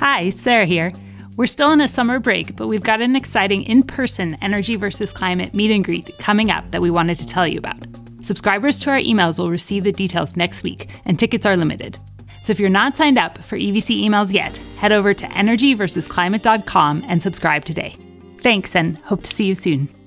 Hi, Sarah here. We're still in a summer break, but we've got an exciting in person Energy versus Climate meet and greet coming up that we wanted to tell you about. Subscribers to our emails will receive the details next week, and tickets are limited. So if you're not signed up for EVC emails yet, head over to energyversusclimate.com and subscribe today. Thanks, and hope to see you soon.